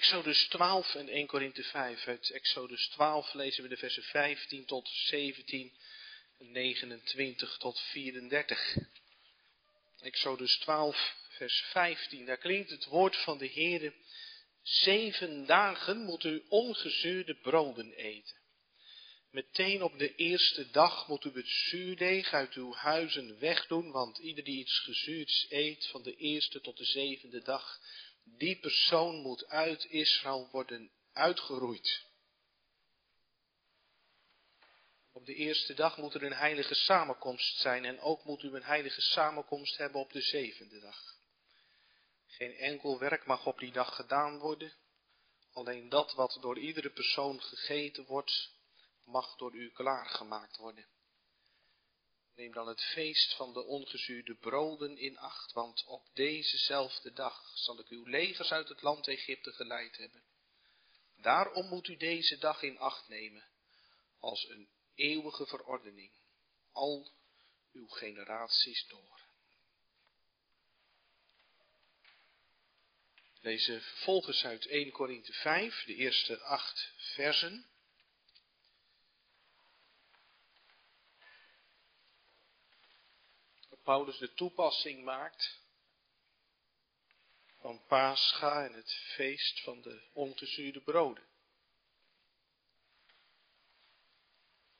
Exodus 12 en 1 Korinthe 5. Uit Exodus 12 lezen we de versen 15 tot 17 en 29 tot 34. Exodus 12, vers 15. Daar klinkt het woord van de Heere. Zeven dagen moet u ongezuurde broden eten. Meteen op de eerste dag moet u het zuurdeeg uit uw huizen wegdoen, want ieder die iets gezuurds eet van de eerste tot de zevende dag, die persoon moet uit Israël worden uitgeroeid. Op de eerste dag moet er een heilige samenkomst zijn en ook moet u een heilige samenkomst hebben op de zevende dag. Geen enkel werk mag op die dag gedaan worden, alleen dat wat door iedere persoon gegeten wordt, mag door u klaargemaakt worden. Neem dan het feest van de ongezuurde broden in acht, want op dezezelfde dag zal ik uw legers uit het land Egypte geleid hebben. Daarom moet u deze dag in acht nemen, als een eeuwige verordening, al uw generaties door. Lezen vervolgens uit 1 Korinthe 5, de eerste acht versen. Paulus de toepassing maakt van Pascha en het feest van de ongezuurde broden.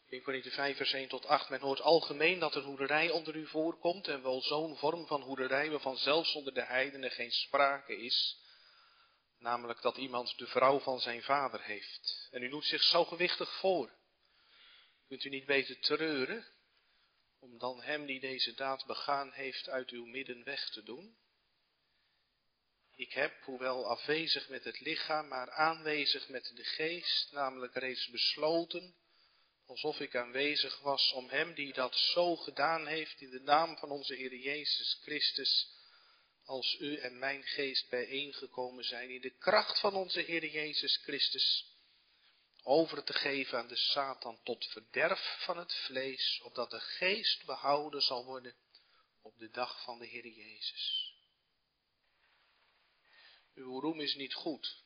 1 Korinthe 5 vers 1 tot 8. Men hoort algemeen dat er hoererij onder u voorkomt en wel zo'n vorm van hoererij waarvan zelfs onder de heidenen geen sprake is. Namelijk dat iemand de vrouw van zijn vader heeft. En u doet zich zo gewichtig voor. Kunt u niet beter treuren om dan hem die deze daad begaan heeft uit uw midden weg te doen? Ik heb, hoewel afwezig met het lichaam, maar aanwezig met de geest, namelijk reeds besloten, alsof ik aanwezig was om hem die dat zo gedaan heeft in de naam van onze Heer Jezus Christus, als u en mijn geest bijeengekomen zijn in de kracht van onze Heer Jezus Christus, over te geven aan de Satan tot verderf van het vlees, opdat de geest behouden zal worden op de dag van de Heer Jezus. Uw roem is niet goed.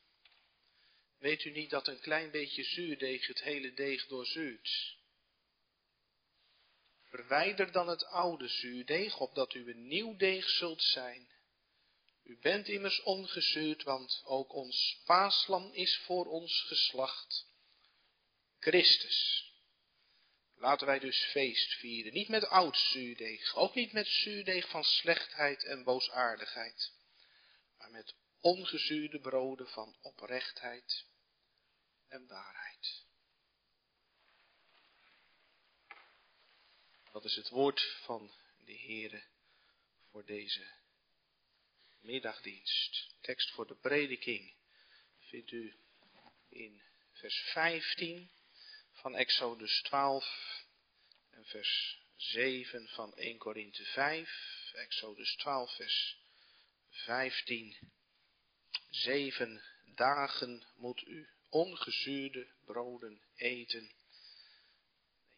Weet u niet dat een klein beetje zuurdeeg het hele deeg doorzuurt? Verwijder dan het oude zuurdeeg, opdat u een nieuw deeg zult zijn. U bent immers ongezuurd, want ook ons paaslam is voor ons geslacht. Christus. Laten wij dus feest vieren, niet met oud zuurdeeg, ook niet met zuurdeeg van slechtheid en boosaardigheid, maar met ongezuurde broden van oprechtheid en waarheid. Dat is het woord van de Heere voor deze middagdienst. Tekst voor de prediking vindt u in vers 15 van Exodus 12 en vers 7 van 1 Korinthe 5. Exodus 12 vers 15. Zeven dagen moet u ongezuurde broden eten. 1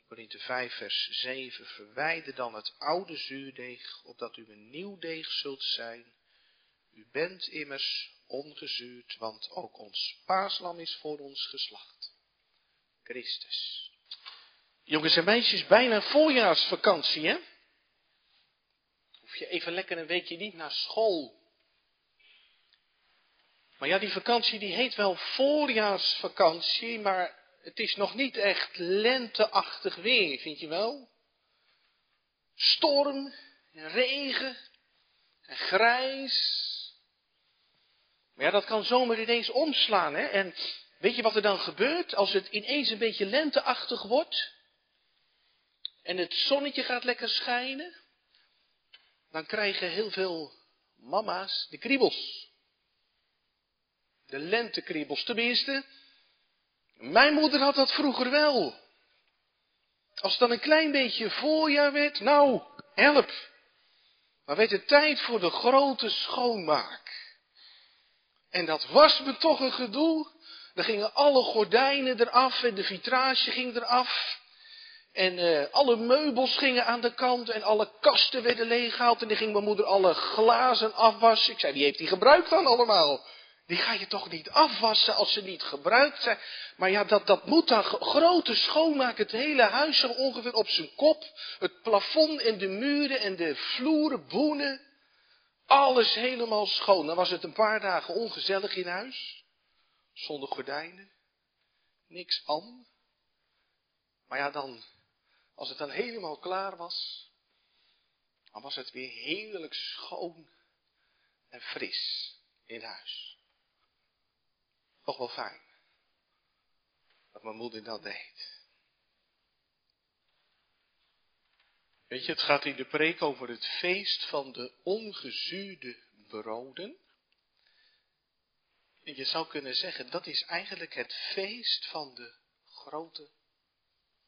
Korinthe 5 vers 7. Verwijder dan het oude zuurdeeg, opdat u een nieuw deeg zult zijn. U bent immers ongezuurd, want ook ons paaslam is voor ons geslacht. Christus. Jongens en meisjes, bijna voorjaarsvakantie, hè? Hoef je even lekker een weekje niet naar school. Maar ja, die vakantie die heet wel voorjaarsvakantie, maar het is nog niet echt lenteachtig weer, vind je wel? Storm, en regen, en grijs. Maar ja, dat kan zomaar ineens omslaan, hè? En weet je wat er dan gebeurt als het ineens een beetje lenteachtig wordt? En het zonnetje gaat lekker schijnen? Dan krijgen heel veel mama's de kriebels. De lentekriebels. Tenminste, mijn moeder had dat vroeger wel. Als het dan een klein beetje voorjaar werd, nou, help. Maar werd het tijd voor de grote schoonmaak. En dat was me toch een gedoe. Dan gingen alle gordijnen eraf en de vitrage ging eraf. En uh, alle meubels gingen aan de kant en alle kasten werden leeggehaald. En dan ging mijn moeder alle glazen afwassen. Ik zei, die heeft hij gebruikt dan allemaal? Die ga je toch niet afwassen als ze niet gebruikt zijn. Maar ja, dat, dat moet dan grote schoonmaak. Het hele huis zo ongeveer op zijn kop. Het plafond en de muren en de vloeren, boenen. Alles helemaal schoon. Dan was het een paar dagen ongezellig in huis. Zonder gordijnen. Niks aan. Maar ja, dan, als het dan helemaal klaar was, dan was het weer heerlijk schoon en fris in huis. Toch wel fijn. Dat mijn moeder dat deed. Weet je, het gaat in de preek over het feest van de ongezuurde broden. Je zou kunnen zeggen, dat is eigenlijk het feest van de grote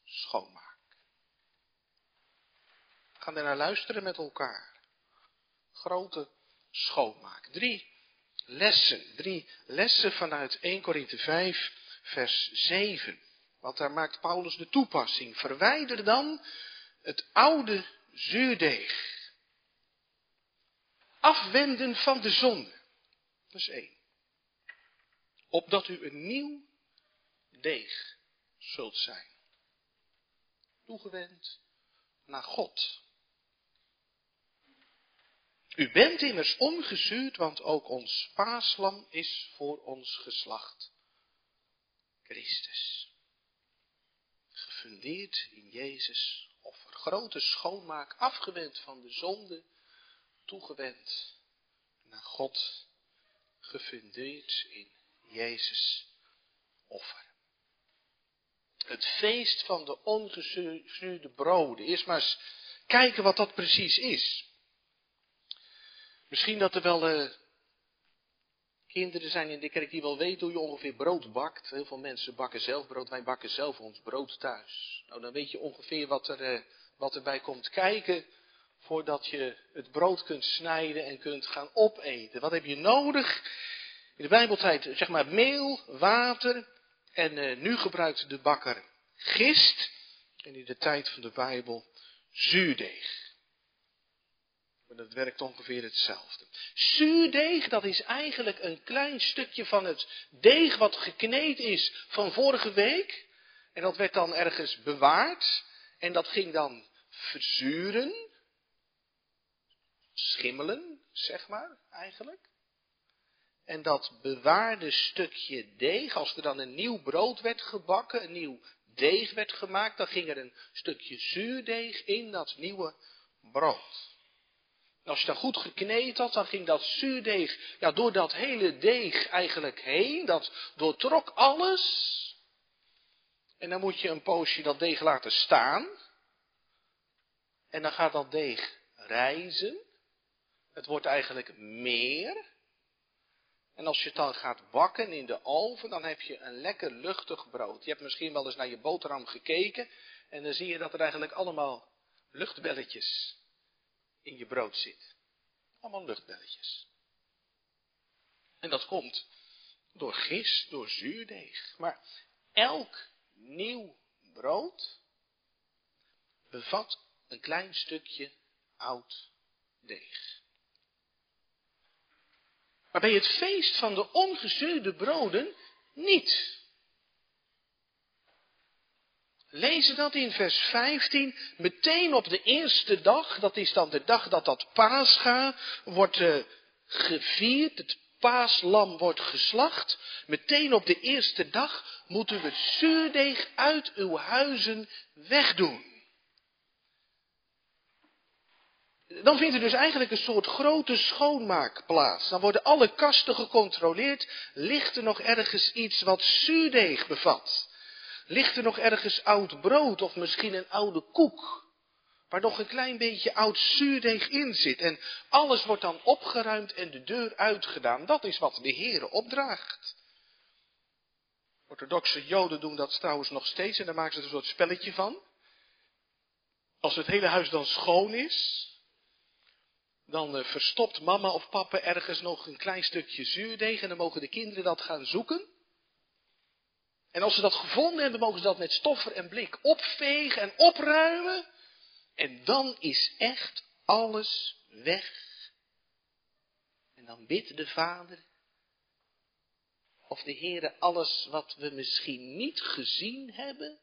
schoonmaak. We gaan naar luisteren met elkaar. Grote schoonmaak. Drie lessen. Drie lessen vanuit 1 Korinthe 5, vers 7. Want daar maakt Paulus de toepassing. Verwijder dan het oude zuurdeeg. Afwenden van de zonde. Dat is één. Opdat u een nieuw deeg zult zijn. Toegewend naar God. U bent immers ongezuurd, want ook ons paaslam is voor ons geslacht. Christus. Gefundeerd in Jezus offer. Grote schoonmaak, afgewend van de zonde, toegewend naar God. Gefundeerd in Jezus offer. Het feest van de ongezuurde broden. Eerst maar eens kijken wat dat precies is. Misschien dat er wel uh, kinderen zijn in de kerk die wel weten hoe je ongeveer brood bakt. Heel veel mensen bakken zelf brood, wij bakken zelf ons brood thuis. Nou, dan weet je ongeveer wat, er, uh, wat erbij komt kijken voordat je het brood kunt snijden en kunt gaan opeten. Wat heb je nodig? In de Bijbeltijd zeg maar meel, water en uh, nu gebruikt de bakker gist. En in de tijd van de Bijbel zuurdeeg. Maar dat werkt ongeveer hetzelfde. Zuurdeeg, dat is eigenlijk een klein stukje van het deeg wat gekneed is van vorige week. En dat werd dan ergens bewaard. En dat ging dan verzuren. Schimmelen, zeg maar, eigenlijk. En dat bewaarde stukje deeg, als er dan een nieuw brood werd gebakken, een nieuw deeg werd gemaakt, dan ging er een stukje zuurdeeg in dat nieuwe brood als je dat goed gekneed had, dan ging dat zuurdeeg ja, door dat hele deeg eigenlijk heen. Dat doortrok alles. En dan moet je een poosje dat deeg laten staan. En dan gaat dat deeg rijzen. Het wordt eigenlijk meer. En als je het dan gaat bakken in de oven, dan heb je een lekker luchtig brood. Je hebt misschien wel eens naar je boterham gekeken. En dan zie je dat er eigenlijk allemaal luchtbelletjes in je brood zit. Allemaal luchtbelletjes. En dat komt door gist, door zuurdeeg. Maar elk nieuw brood bevat een klein stukje oud deeg. Maar bij het feest van de ongezuurde broden niet lezen dat in vers 15. Meteen op de eerste dag, dat is dan de dag dat dat paascha wordt uh, gevierd, het paaslam wordt geslacht. Meteen op de eerste dag moet u het zuurdeeg uit uw huizen wegdoen. Dan vindt er dus eigenlijk een soort grote schoonmaak plaats. Dan worden alle kasten gecontroleerd. Ligt er nog ergens iets wat zuurdeeg bevat? Ligt er nog ergens oud brood of misschien een oude koek? Waar nog een klein beetje oud zuurdeeg in zit. En alles wordt dan opgeruimd en de deur uitgedaan. Dat is wat de Heere opdraagt. Orthodoxe Joden doen dat trouwens nog steeds en daar maken ze er een soort spelletje van. Als het hele huis dan schoon is, dan uh, verstopt mama of papa ergens nog een klein stukje zuurdeeg en dan mogen de kinderen dat gaan zoeken. En als ze dat gevonden hebben, mogen ze dat met stoffer en blik opvegen en opruimen. En dan is echt alles weg. En dan bidt de vader, Of de Heere alles wat we misschien niet gezien hebben,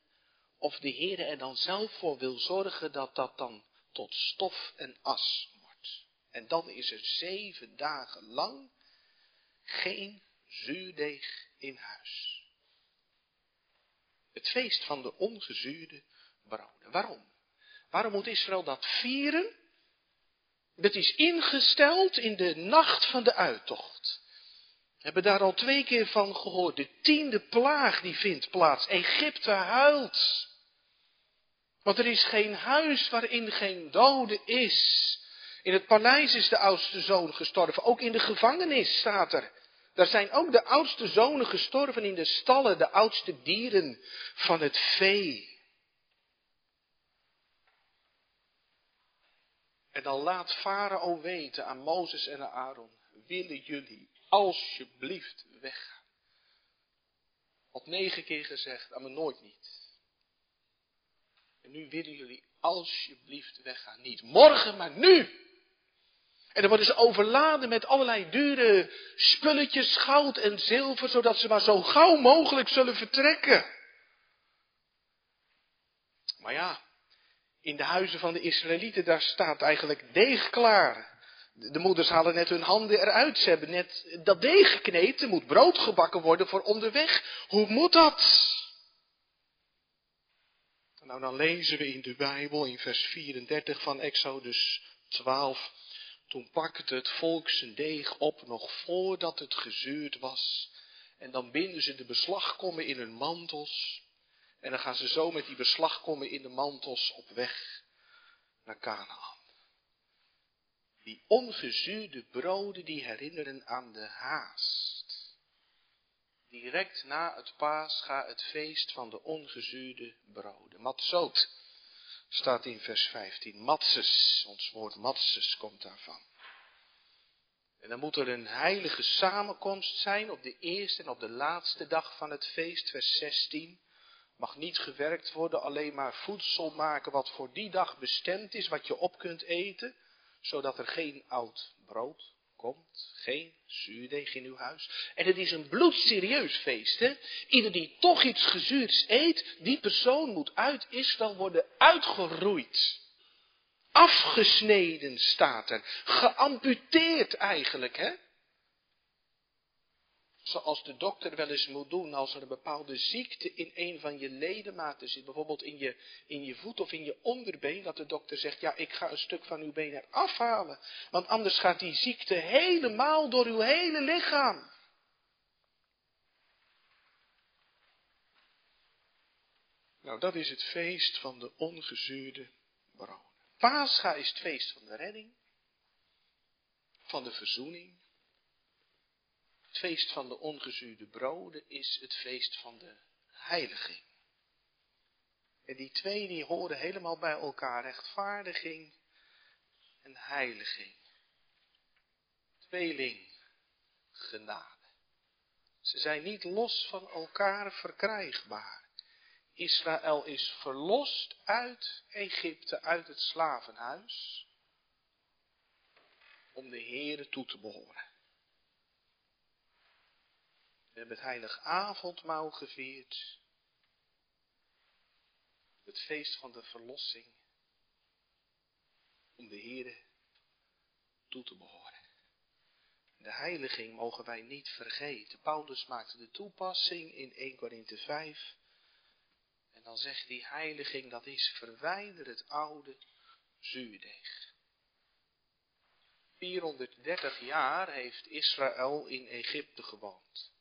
of de Heere er dan zelf voor wil zorgen dat dat dan tot stof en as. En dan is er zeven dagen lang geen zuurdeeg in huis. Het feest van de ongezuurde broden. Waarom? Waarom moet Israël dat vieren? Dat is ingesteld in de nacht van de uittocht. We hebben daar al twee keer van gehoord. De tiende plaag die vindt plaats. Egypte huilt. Want er is geen huis waarin geen dode is. In het paleis is de oudste zoon gestorven. Ook in de gevangenis staat er. Daar zijn ook de oudste zonen gestorven in de stallen, de oudste dieren van het vee. En dan laat Farao weten aan Mozes en Aaron, willen jullie alsjeblieft weggaan? Al negen keer gezegd, me nooit niet. En nu willen jullie alsjeblieft weggaan. Niet morgen, maar nu. En dan worden ze overladen met allerlei dure spulletjes, goud en zilver, zodat ze maar zo gauw mogelijk zullen vertrekken. Maar ja, in de huizen van de Israëlieten, daar staat eigenlijk deeg klaar. De moeders halen net hun handen eruit. Ze hebben net dat deeg gekneed. Er moet brood gebakken worden voor onderweg. Hoe moet dat? Nou, dan lezen we in de Bijbel in vers 34 van Exodus 12. Toen pakte het volk zijn deeg op nog voordat het gezuurd was. En dan binden ze de beslagkommen in hun mantels. En dan gaan ze zo met die beslagkommen in de mantels op weg naar Canaan. Die ongezuurde broden die herinneren aan de haast. Direct na het paascha het feest van de ongezuurde broden. Matzot staat in vers 15. Matses, ons woord matses komt daarvan. En dan moet er een heilige samenkomst zijn op de eerste en op de laatste dag van het feest, vers 16. Mag niet gewerkt worden, alleen maar voedsel maken wat voor die dag bestemd is, wat je op kunt eten, zodat er geen oud brood komt, geen zuurdeeg in uw huis. En het is een bloedserieus feest, hè. Ieder die toch iets gezuurds eet, die persoon moet uit Israël worden uitgeroeid. Afgesneden staat er, geamputeerd eigenlijk, hè. Zoals de dokter wel eens moet doen als er een bepaalde ziekte in een van je ledematen zit. Bijvoorbeeld in je, in je voet of in je onderbeen. Dat de dokter zegt, ja ik ga een stuk van uw been eraf halen. Want anders gaat die ziekte helemaal door uw hele lichaam. Nou, dat is het feest van de ongezuurde broden. Pascha is het feest van de redding, van de verzoening, het feest van de ongezuurde broden is het feest van de heiliging. En die twee die horen helemaal bij elkaar, rechtvaardiging en heiliging. Tweeling, genade. Ze zijn niet los van elkaar verkrijgbaar. Israël is verlost uit Egypte, uit het slavenhuis, om de Here toe te behoren. We hebben het heilig gevierd. Het feest van de verlossing. Om de Here toe te behoren. De heiliging mogen wij niet vergeten. Paulus maakte de toepassing in 1 Korinthe 5. En dan zegt die heiliging, dat is verwijder het oude zuurdeeg. 430 jaar heeft Israël in Egypte gewoond.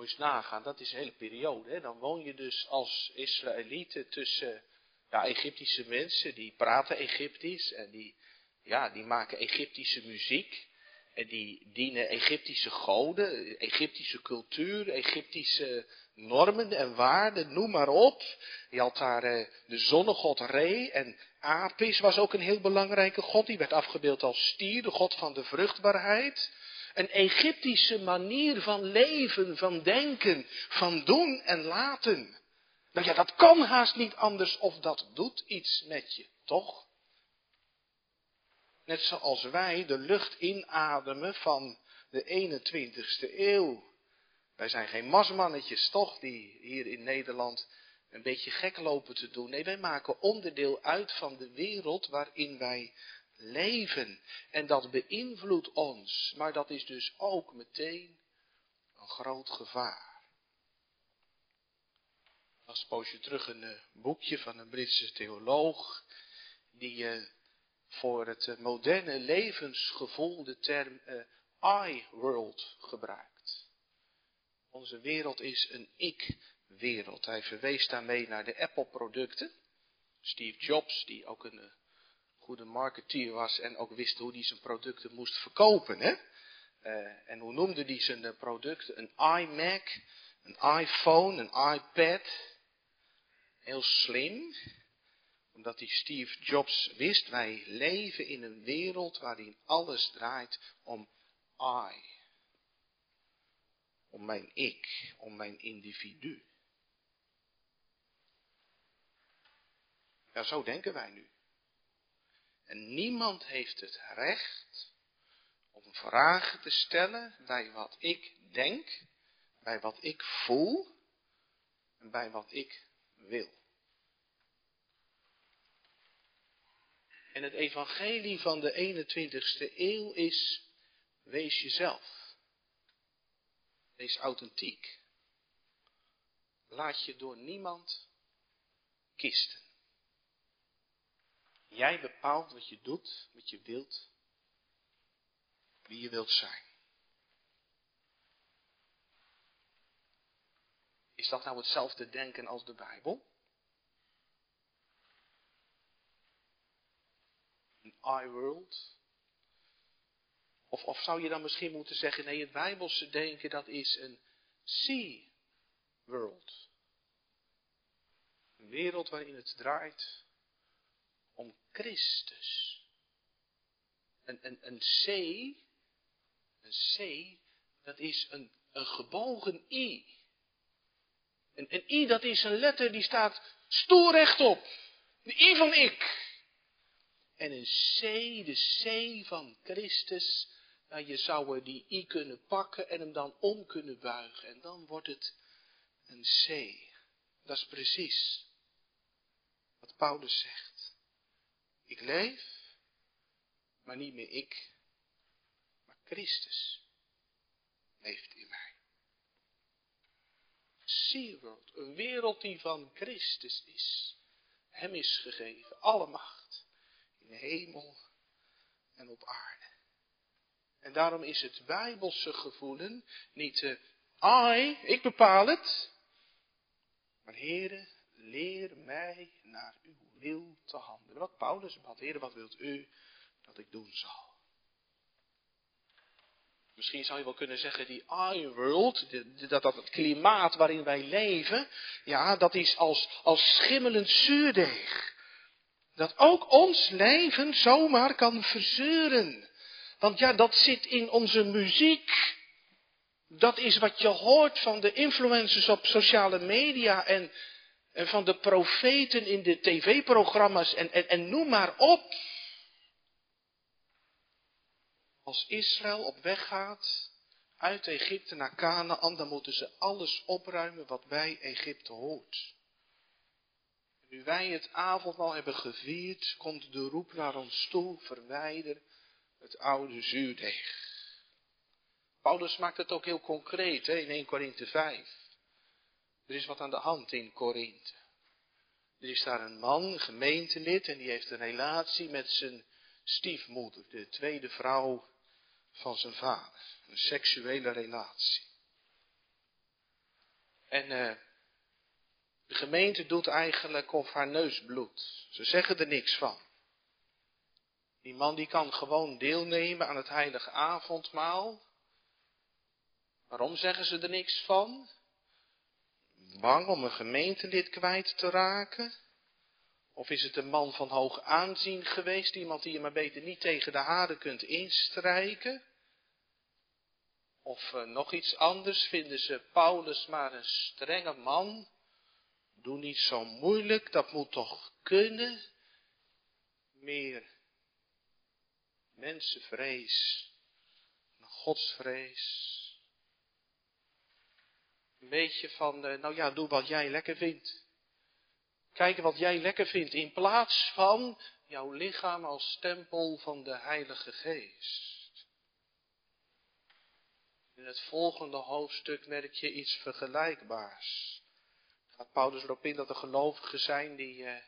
Moet nagaan, dat is een hele periode. Hè? Dan woon je dus als Israëlieten tussen ja, Egyptische mensen, die praten Egyptisch en die, ja, die maken Egyptische muziek. En die dienen Egyptische goden, Egyptische cultuur, Egyptische normen en waarden, noem maar op. Je had daar eh, de zonnegod Re en Apis was ook een heel belangrijke god. Die werd afgebeeld als stier, de god van de vruchtbaarheid. Een Egyptische manier van leven, van denken, van doen en laten. Nou ja, dat kan haast niet anders of dat doet iets met je, toch? Net zoals wij de lucht inademen van de 21ste eeuw. Wij zijn geen masmannetjes, toch, die hier in Nederland een beetje gek lopen te doen. Nee, wij maken onderdeel uit van de wereld waarin wij leven. En dat beïnvloedt ons, maar dat is dus ook meteen een groot gevaar. Als poosje terug een eh, boekje van een Britse theoloog, die uh, voor het eh, moderne levensgevoel de term I-world gebruikt. Onze wereld is een ik-wereld. Hij verwees daarmee naar de Apple-producten. Steve Jobs, die ook een goede marketeer was en ook wist hoe hij zijn producten moest verkopen. Hè? en hoe noemde hij zijn producten? Een iMac, een iPhone, een iPad. Heel slim, omdat die Steve Jobs wist, wij leven in een wereld waarin alles draait om I. Om mijn ik, om mijn individu. Ja, zo denken wij nu. En niemand heeft het recht om vragen te stellen bij wat ik denk, bij wat ik voel en bij wat ik wil. En het evangelie van de 21ste eeuw is, wees jezelf. Wees authentiek. Laat je door niemand kisten. Jij bepaalt wat je doet, wat je wilt, wie je wilt zijn. Is dat nou hetzelfde denken als de Bijbel? Een I-world? Of, of zou je dan misschien moeten zeggen, nee, het Bijbelse denken dat is een sea-world. Een wereld waarin het draait Christus. Een, een, een C, een C, dat is een, een gebogen I. En, en I, dat is een letter die staat stoer rechtop. De I van ik. En een C, de C van Christus. Nou, je zou die I kunnen pakken en hem dan om kunnen buigen. En dan wordt het een C. Dat is precies wat Paulus zegt. Ik leef, maar niet meer ik, maar Christus leeft in mij. Sea-world, een wereld die van Christus is. Hem is gegeven alle macht in de hemel en op aarde. En daarom is het bijbelse gevoelen niet uh, I, ik bepaal het, maar Heere, leer mij naar uw wil te handelen. Wat Paulus bad, Heere, wat wilt u dat ik doen zal? Misschien zou je wel kunnen zeggen, die I-world, dat, dat het klimaat waarin wij leven, ja, dat is als, als schimmelend zuurdeeg. Dat ook ons leven zomaar kan verzeuren. Want ja, dat zit in onze muziek. Dat is wat je hoort van de influencers op sociale media en, en van de profeten in de tv-programma's en, en, en noem maar op. Als Israël op weg gaat uit Egypte naar Canaan, dan moeten ze alles opruimen wat bij Egypte hoort. Nu wij het avondmaal hebben gevierd, komt de roep naar ons toe, verwijder het oude zuurdeeg. Paulus maakt het ook heel concreet hè, in 1 Korinthe 5. Er is wat aan de hand in Korinthe. Er is daar een man, een gemeentelid, en die heeft een relatie met zijn stiefmoeder, de tweede vrouw van zijn vader. Een seksuele relatie. En uh, de gemeente doet eigenlijk of haar neus bloedt. Ze zeggen er niks van. Die man die kan gewoon deelnemen aan het heilige avondmaal. Waarom zeggen ze er niks van? Bang om een gemeentelid kwijt te raken? Of is het een man van hoog aanzien geweest, iemand die je maar beter niet tegen de haren kunt instrijken? Of uh, nog iets anders, vinden ze Paulus maar een strenge man? Doe niet zo moeilijk, dat moet toch kunnen? Meer mensenvrees godsvrees. Een beetje van, eh, nou ja, doe wat jij lekker vindt. Kijken wat jij lekker vindt, in plaats van jouw lichaam als tempel van de Heilige Geest. In het volgende hoofdstuk merk je iets vergelijkbaars. Gaat Paulus erop in dat er gelovigen zijn die eh,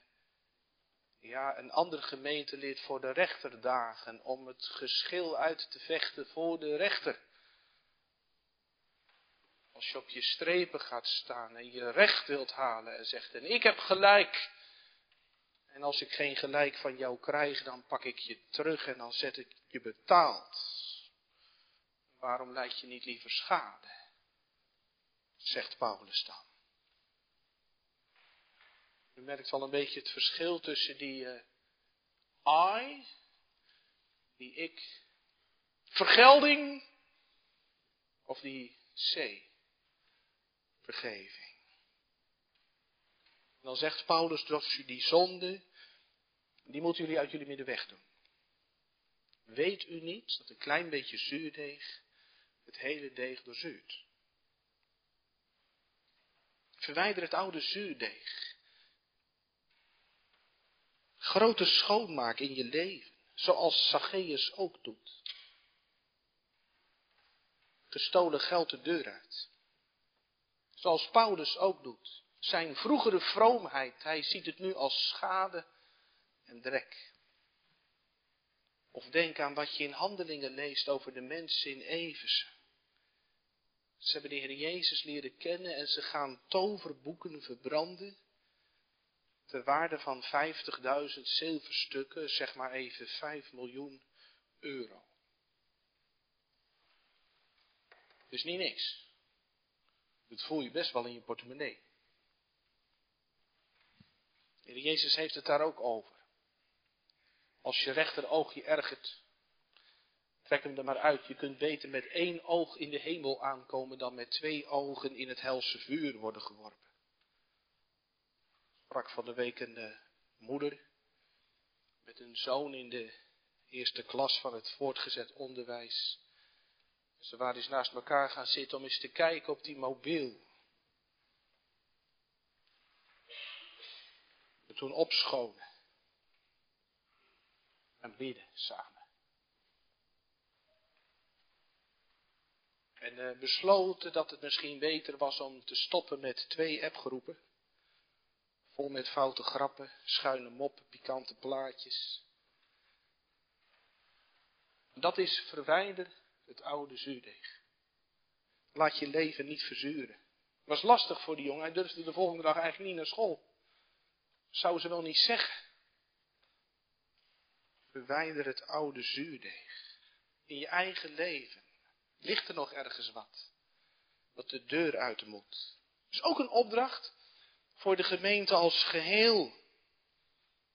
ja, een ander gemeentelid voor de rechter dagen om het geschil uit te vechten voor de rechter. Als je op je strepen gaat staan en je recht wilt halen en zegt, en ik heb gelijk. En als ik geen gelijk van jou krijg, dan pak ik je terug en dan zet ik je betaald. Waarom leid je niet liever schade? Zegt Paulus dan. U merkt wel een beetje het verschil tussen die uh, I, die ik, vergelding, of die C, vergeving. dan zegt Paulus dat die zonde, die moeten jullie uit jullie midden weg doen. Weet u niet dat een klein beetje zuurdeeg het hele deeg doorzuurt? Verwijder het oude zuurdeeg. Grote schoonmaak in je leven, zoals Zacchaeus ook doet. Gestolen geld de deur uit. Zoals Paulus ook doet. Zijn vroegere vroomheid, hij ziet het nu als schade en drek. Of denk aan wat je in handelingen leest over de mensen in Efeze. Ze hebben de Heer Jezus leren kennen en ze gaan toverboeken verbranden. Ter waarde van 50.000 zilverstukken, zeg maar even 5 miljoen euro. Dus niet niks. Dat voel je best wel in je portemonnee. De Jezus heeft het daar ook over. Als je rechteroog je ergert, trek hem er maar uit. Je kunt beter met één oog in de hemel aankomen dan met twee ogen in het helse vuur worden geworpen. Sprak van de week een uh, moeder met een zoon in de eerste klas van het voortgezet onderwijs. Ze waren eens naast elkaar gaan zitten om eens te kijken op die mobiel. En toen opschonen. En bidden samen. En uh, besloten dat het misschien beter was om te stoppen met twee appgroepen. Vol met foute grappen, schuine moppen, pikante plaatjes. Dat is verwijderd het oude zuurdeeg. Laat je leven niet verzuren. Was lastig voor die jongen. Hij durfde de volgende dag eigenlijk niet naar school. Zou ze wel niet zeggen. Verwijder het oude zuurdeeg. In je eigen leven. Ligt er nog ergens wat? Dat de deur uit moet. Is ook een opdracht voor de gemeente als geheel.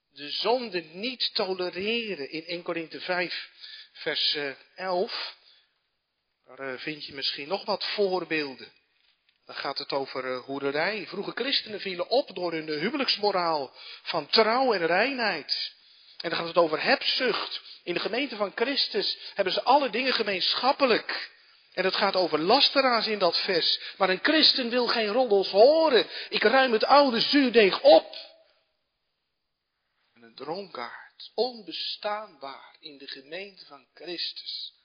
De zonde niet tolereren in 1 Korinthe 5 vers 11. Daar eh, vind je misschien nog wat voorbeelden. Dan gaat het over uh, hoererij. Vroege christenen vielen op door hun huwelijksmoraal van trouw en reinheid. En dan gaat het over hebzucht. In de gemeente van Christus hebben ze alle dingen gemeenschappelijk. En het gaat over lasteraars in dat vers. Maar een christen wil geen roddels horen. Ik ruim het oude zuurdeeg op. En een dronkaard, onbestaanbaar in de gemeente van Christus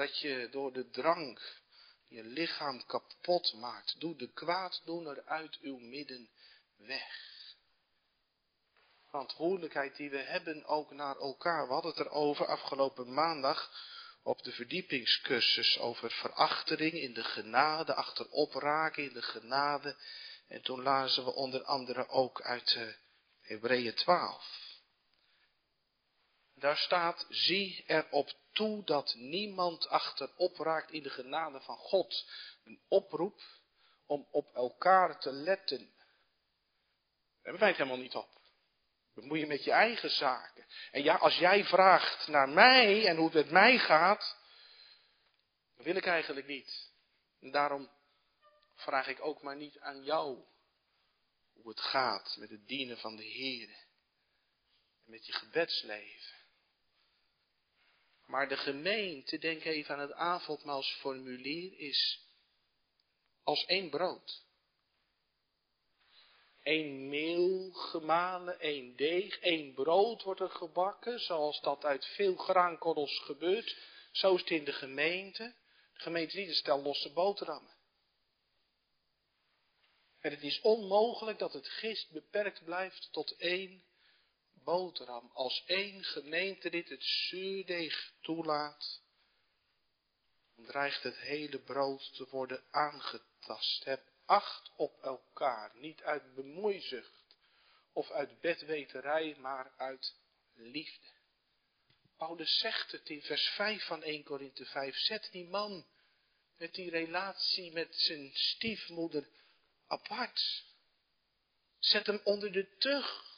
dat je door de drank je lichaam kapot maakt. Doe de kwaaddoener uit uw midden weg. Verantwoordelijkheid die we hebben ook naar elkaar. We hadden het erover afgelopen maandag op de verdiepingscursus over verachtering in de genade, achterop raken in de genade. En toen lazen we onder andere ook uit uh, Hebreeën 12. Daar staat, zie erop toe dat niemand achterop raakt in de genade van God. Een oproep om op elkaar te letten. Daar hebben wij het helemaal niet op. Bemoei je met je eigen zaken. En ja, als jij vraagt naar mij en hoe het met mij gaat, dat wil ik eigenlijk niet. En daarom vraag ik ook maar niet aan jou hoe het gaat met het dienen van de Heer. En met je gebedsleven. Maar de gemeente, denk even aan het avondmaalsformulier, is als één brood. Eén meel gemalen, één deeg, één brood wordt er gebakken, zoals dat uit veel graankorrels gebeurt. Zo is het in de gemeente. De gemeente niet stel losse boterhammen. En het is onmogelijk dat het gist beperkt blijft tot één boterham. Als één gemeente dit het zuurdeeg toelaat, dan dreigt het hele brood te worden aangetast. Heb acht op elkaar, niet uit bemoeizucht of uit bedweterij, maar uit liefde. Paulus zegt het in vers 5 van 1 Korinthe 5. Zet die man met die relatie met zijn stiefmoeder apart. Zet hem onder de tucht.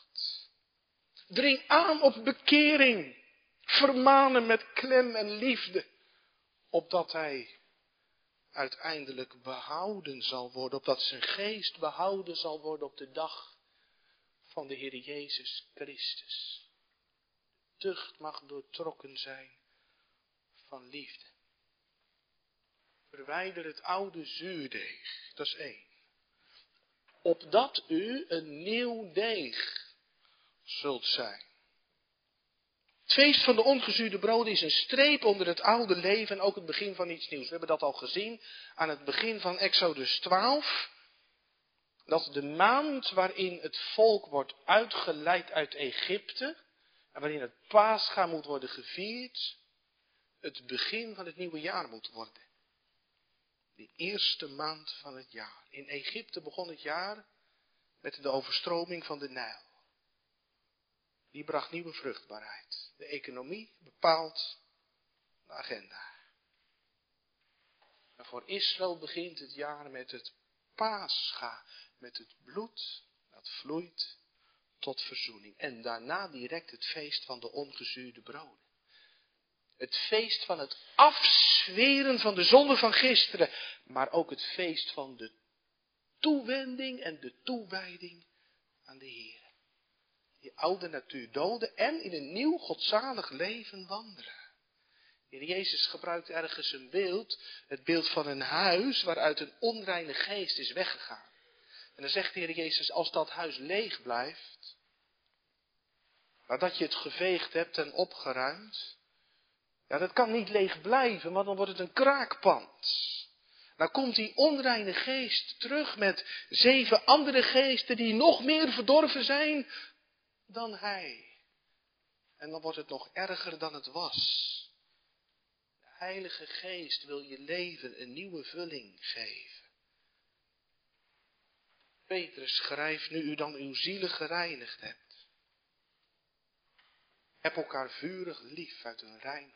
Dring aan op bekering. Vermanen met klem en liefde. Opdat hij uiteindelijk behouden zal worden. Opdat zijn geest behouden zal worden op de dag van de Heer Jezus Christus. Tucht mag doortrokken zijn van liefde. Verwijder het oude zuurdeeg, dat is één opdat u een nieuw deeg zult zijn. Het feest van de ongezuurde broden is een streep onder het oude leven en ook het begin van iets nieuws. We hebben dat al gezien aan het begin van Exodus 12. Dat de maand waarin het volk wordt uitgeleid uit Egypte en waarin het paascha moet worden gevierd, het begin van het nieuwe jaar moet worden de eerste maand van het jaar. In Egypte begon het jaar met de overstroming van de Nijl. Die bracht nieuwe vruchtbaarheid. De economie bepaalt de agenda. En voor Israël begint het jaar met het paascha, met het bloed dat vloeit tot verzoening. En daarna direct het feest van de ongezuurde broden. Het feest van het afzweren van de zonde van gisteren. Maar ook het feest van de toewending en de toewijding aan de Heer. Die oude natuur doden en in een nieuw godzalig leven wandelen. De Heer Jezus gebruikt ergens een beeld, het beeld van een huis waaruit een onreine geest is weggegaan. En dan zegt de Heer Jezus, als dat huis leeg blijft, nadat je het geveegd hebt en opgeruimd, ja, dat kan niet leeg blijven, want dan wordt het een kraakpand. Dan komt die onreine geest terug met zeven andere geesten die nog meer verdorven zijn dan hij. En dan wordt het nog erger dan het was. De Heilige Geest wil je leven een nieuwe vulling geven. Petrus schrijft, nu u dan uw zielen gereinigd hebt. Heb elkaar vurig lief uit een rein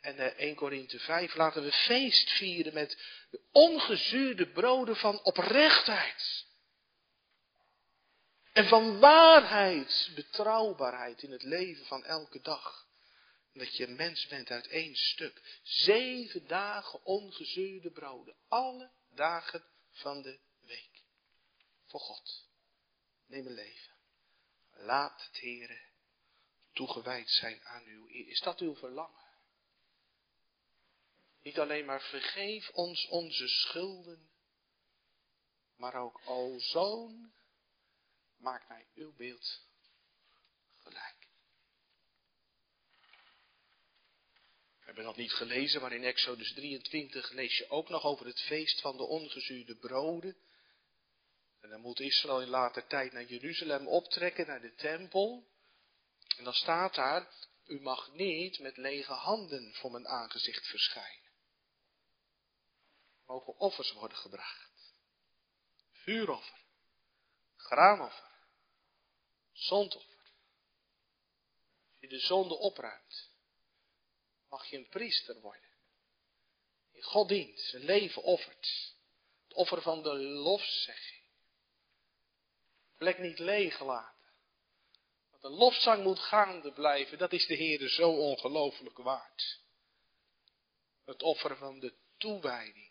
En 1 Korinthe 5 laten we feest vieren met de ongezuurde broden van oprechtheid. En van waarheid, betrouwbaarheid in het leven van elke dag. Dat je mens bent uit één stuk. Zeven dagen ongezuurde broden. Alle dagen van de week. Voor God. Neem een leven. Laat het Heere toegewijd zijn aan u. Is dat uw verlangen? Niet alleen maar vergeef ons onze schulden, maar ook, o zoon, maak mij uw beeld gelijk. We hebben dat niet gelezen, maar in Exodus 23 lees je ook nog over het feest van de ongezuurde broden. En dan moet Israël in later tijd naar Jeruzalem optrekken, naar de tempel. En dan staat daar, u mag niet met lege handen voor mijn aangezicht verschijnen mogen offers worden gebracht. Vuuroffer, graanoffer, zondoffer. Als je de zonde opruimt, mag je een priester worden. In God dient, zijn leven offert. Het offer van de lofzegging. Plek niet leeg laten. Want de lofzang moet gaande blijven, dat is de Heer zo ongelooflijk waard. Het offer van de toewijding.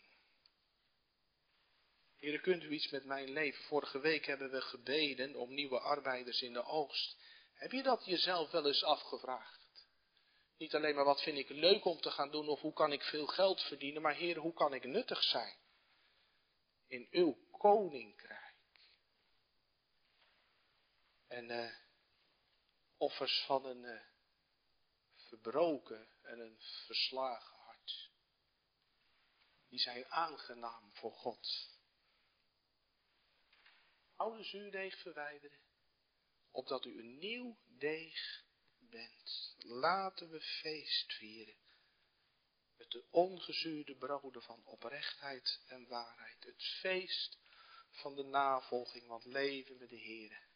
Heer, kunt u iets met mijn leven? Vorige week hebben we gebeden om nieuwe arbeiders in de oogst. Heb je dat jezelf wel eens afgevraagd? Niet alleen maar wat vind ik leuk om te gaan doen of hoe kan ik veel geld verdienen, maar Heer, hoe kan ik nuttig zijn in uw koninkrijk? En uh, offers van een uh, verbroken en een verslagen hart, die zijn aangenaam voor God. Oude zuurdeeg verwijderen opdat u een nieuw deeg bent. Laten we feest vieren met de ongezuurde broden van oprechtheid en waarheid. Het feest van de navolging, want leven met de Heer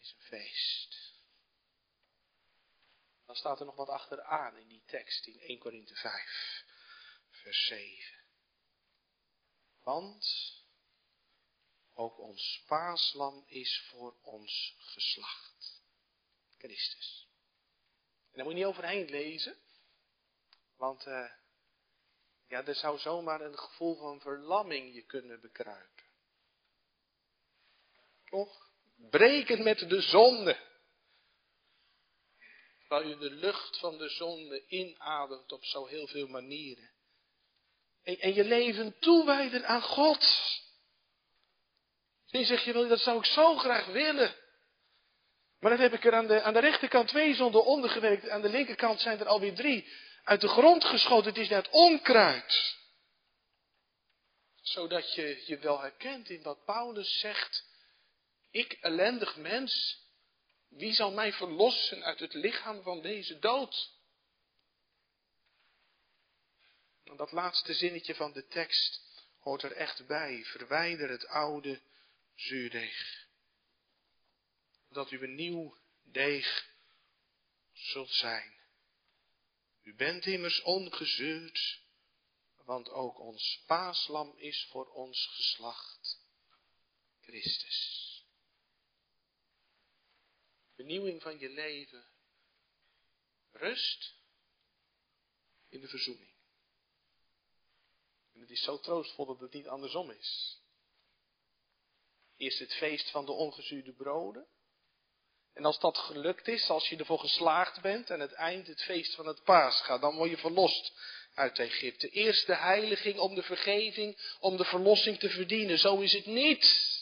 is een feest. Dan staat er nog wat achteraan in die tekst in 1 Korinthe 5, vers 7. Want ook ons paaslam is voor ons geslacht. Christus. En daar moet je niet overheen lezen. Want uh, ja, er zou zomaar een gevoel van verlamming je kunnen bekruipen. Toch? Breken met de zonde. Terwijl u de lucht van de zonde inademt op zo heel veel manieren. En, en je leven toewijden aan God. Misschien zeg je wel, dat zou ik zo graag willen. Maar dan heb ik er aan de, aan de rechterkant twee zonden ondergewerkt. Aan de linkerkant zijn er alweer drie uit de grond geschoten. Het is net onkruid. Zodat je je wel herkent in wat Paulus zegt. Ik, ellendig mens, wie zal mij verlossen uit het lichaam van deze dood? En dat laatste zinnetje van de tekst hoort er echt bij. Verwijder het oude zuurdeeg. Dat u een nieuw deeg zult zijn. U bent immers ongezuurd, want ook ons paaslam is voor ons geslacht, Christus. Vernieuwing van je leven, rust in de verzoening. En het is zo troostvol dat het niet andersom is. Eerst het feest van de ongezuurde broden. En als dat gelukt is, als je ervoor geslaagd bent, en het eind het feest van het paascha, dan word je verlost uit Egypte. Eerst de heiliging om de vergeving, om de verlossing te verdienen. Zo is het niet.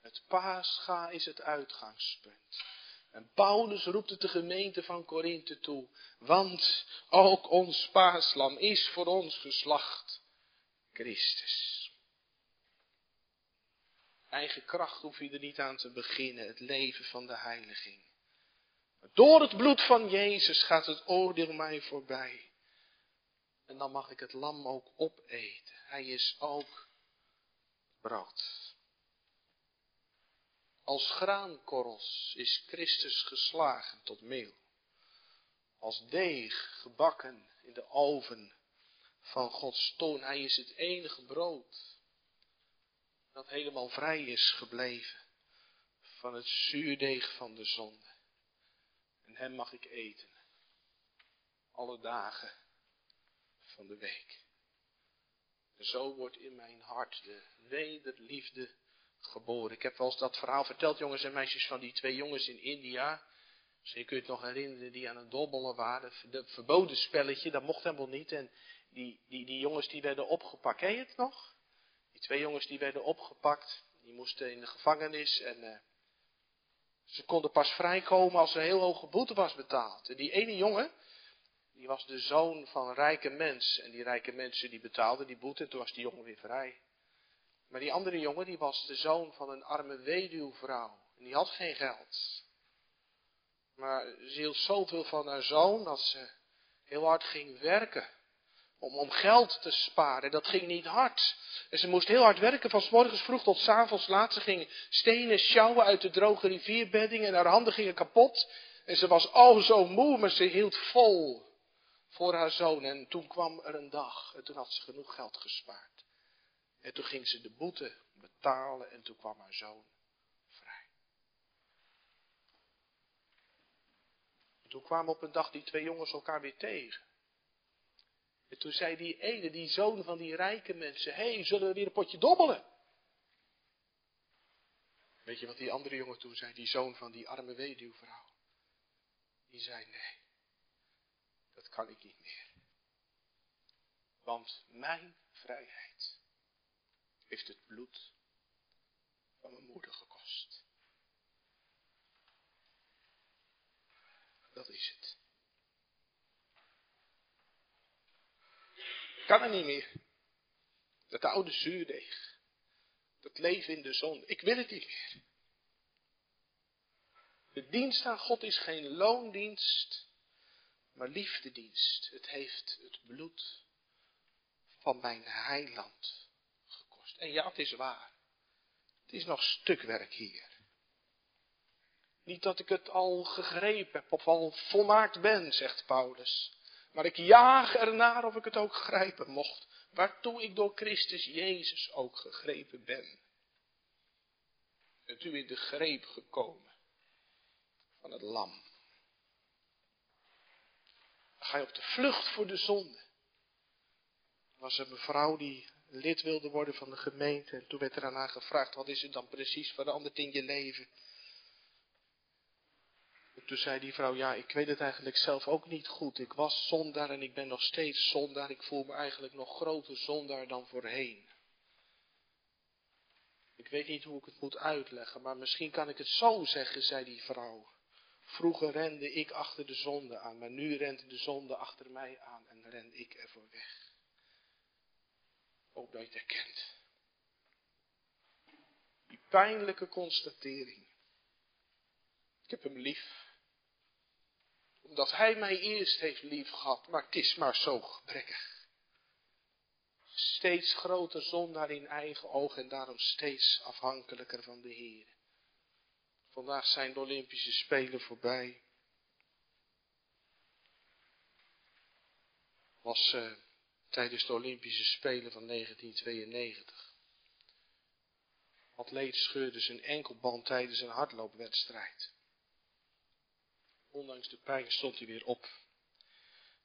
Het paascha is het uitgangspunt. En Paulus roept het de gemeente van Korinthe toe. Want ook ons paaslam is voor ons geslacht Christus. Eigen kracht hoef je er niet aan te beginnen, het leven van de heiliging. Door het bloed van Jezus gaat het oordeel mij voorbij. En dan mag ik het lam ook opeten. Hij is ook brood. Als graankorrels is Christus geslagen tot meel. Als deeg gebakken in de oven van Gods toon. Hij is het enige brood dat helemaal vrij is gebleven van het zuurdeeg van de zonde. En hem mag ik eten. Alle dagen van de week. En zo wordt in mijn hart de wederliefde geboren. Ik heb wel eens dat verhaal verteld, jongens en meisjes, van die twee jongens in India. Misschien kun je het nog herinneren, die aan het dobbelen waren. De verboden spelletje, dat mocht helemaal niet. En die, die, die jongens die werden opgepakt. Ken je het nog? Twee jongens die werden opgepakt. Die moesten in de gevangenis en uh, ze konden pas vrijkomen als er een heel hoge boete was betaald. En die ene jongen, die was de zoon van een rijke mens. En die rijke mensen die betaalden die boete en toen was die jongen weer vrij. Maar die andere jongen, die was de zoon van een arme weduwvrouw. En die had geen geld. Maar ze hield zoveel van haar zoon dat ze heel hard ging werken om, om geld te sparen. Dat ging niet hard. En ze moest heel hard werken, van s morgens vroeg tot s avonds laat. Ze ging stenen sjouwen uit de droge rivierbeddingen en haar handen gingen kapot. En ze was al zo moe, maar ze hield vol voor haar zoon. En toen kwam er een dag en toen had ze genoeg geld gespaard. En toen ging ze de boete betalen en toen kwam haar zoon vrij. En toen kwamen op een dag die twee jongens elkaar weer tegen. En toen zei die ene, die zoon van die rijke mensen, hé, hey, zullen we weer een potje dobbelen? Weet je wat die andere jongen toen zei, die zoon van die arme weduwvrouw? Die zei nee, dat kan ik niet meer. Want mijn vrijheid heeft het bloed van mijn moeder gekost. Dat is het. Kan er niet meer. Dat oude zuurdeeg. Dat leven in de zon. Ik wil het niet meer. De dienst aan God is geen loondienst, maar liefdedienst. Het heeft het bloed van mijn heiland gekost. En ja, het is waar. Het is nog stukwerk hier. Niet dat ik het al gegrepen heb of al volmaakt ben, zegt Paulus. Maar ik jaag ernaar of ik het ook grijpen mocht, waartoe ik door Christus Jezus ook gegrepen ben. Bent u in de greep gekomen van het lam. Ga je op de vlucht voor de zonde. Er was een mevrouw die lid wilde worden van de gemeente en toen werd er aan haar gevraagd, wat is er dan precies veranderd in je leven? Toen zei die vrouw, ja, ik weet het eigenlijk zelf ook niet goed. Ik was zondaar en ik ben nog steeds zondaar. Ik voel me eigenlijk nog groter zondaar dan voorheen. Ik weet niet hoe ik het moet uitleggen, maar misschien kan ik het zo zeggen, zei die vrouw. Vroeger rende ik achter de zonde aan, maar nu rent de zonde achter mij aan en ren ik ervoor weg. Hoop dat je het herkent. Die pijnlijke constatering. Ik heb hem lief omdat hij mij eerst heeft lief gehad, maar het is maar zo gebrekkig. Steeds groter zondaar in eigen ogen en daarom steeds afhankelijker van de Heer. Vandaag zijn de Olympische Spelen voorbij. Was uh, tijdens de Olympische Spelen van 1992. Atleet scheurde zijn enkelband tijdens een hardloopwedstrijd. Ondanks de pijn stond hij weer op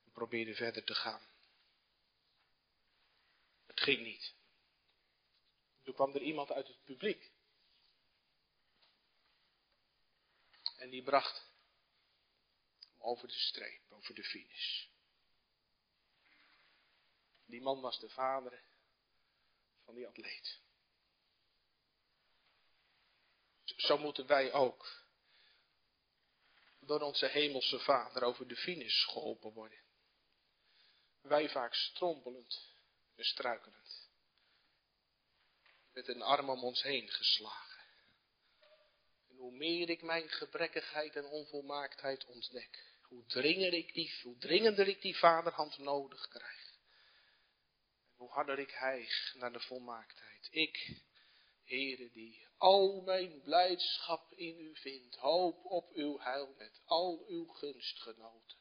en probeerde verder te gaan. Het ging niet. Toen kwam er iemand uit het publiek. En die bracht hem over de streep, over de finish. Die man was de vader van die atleet. Zo moeten wij ook door onze hemelse Vader over de finish geholpen worden. Wij vaak strompelend en struikelend. Met een arm om ons heen geslagen. En hoe meer ik mijn gebrekkigheid en onvolmaaktheid ontdek, hoe dringender ik die, hoe dringender ik die vaderhand nodig krijg. En hoe harder ik hijg naar de volmaaktheid. Ik, Heere, die al mijn blijdschap in u vind, hoop op uw heil met al uw gunstgenoten.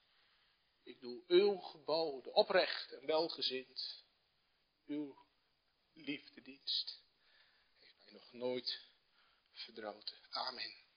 Ik doe uw geboden, oprecht en welgezind. Uw liefdedienst heeft mij nog nooit verdroten. Amen.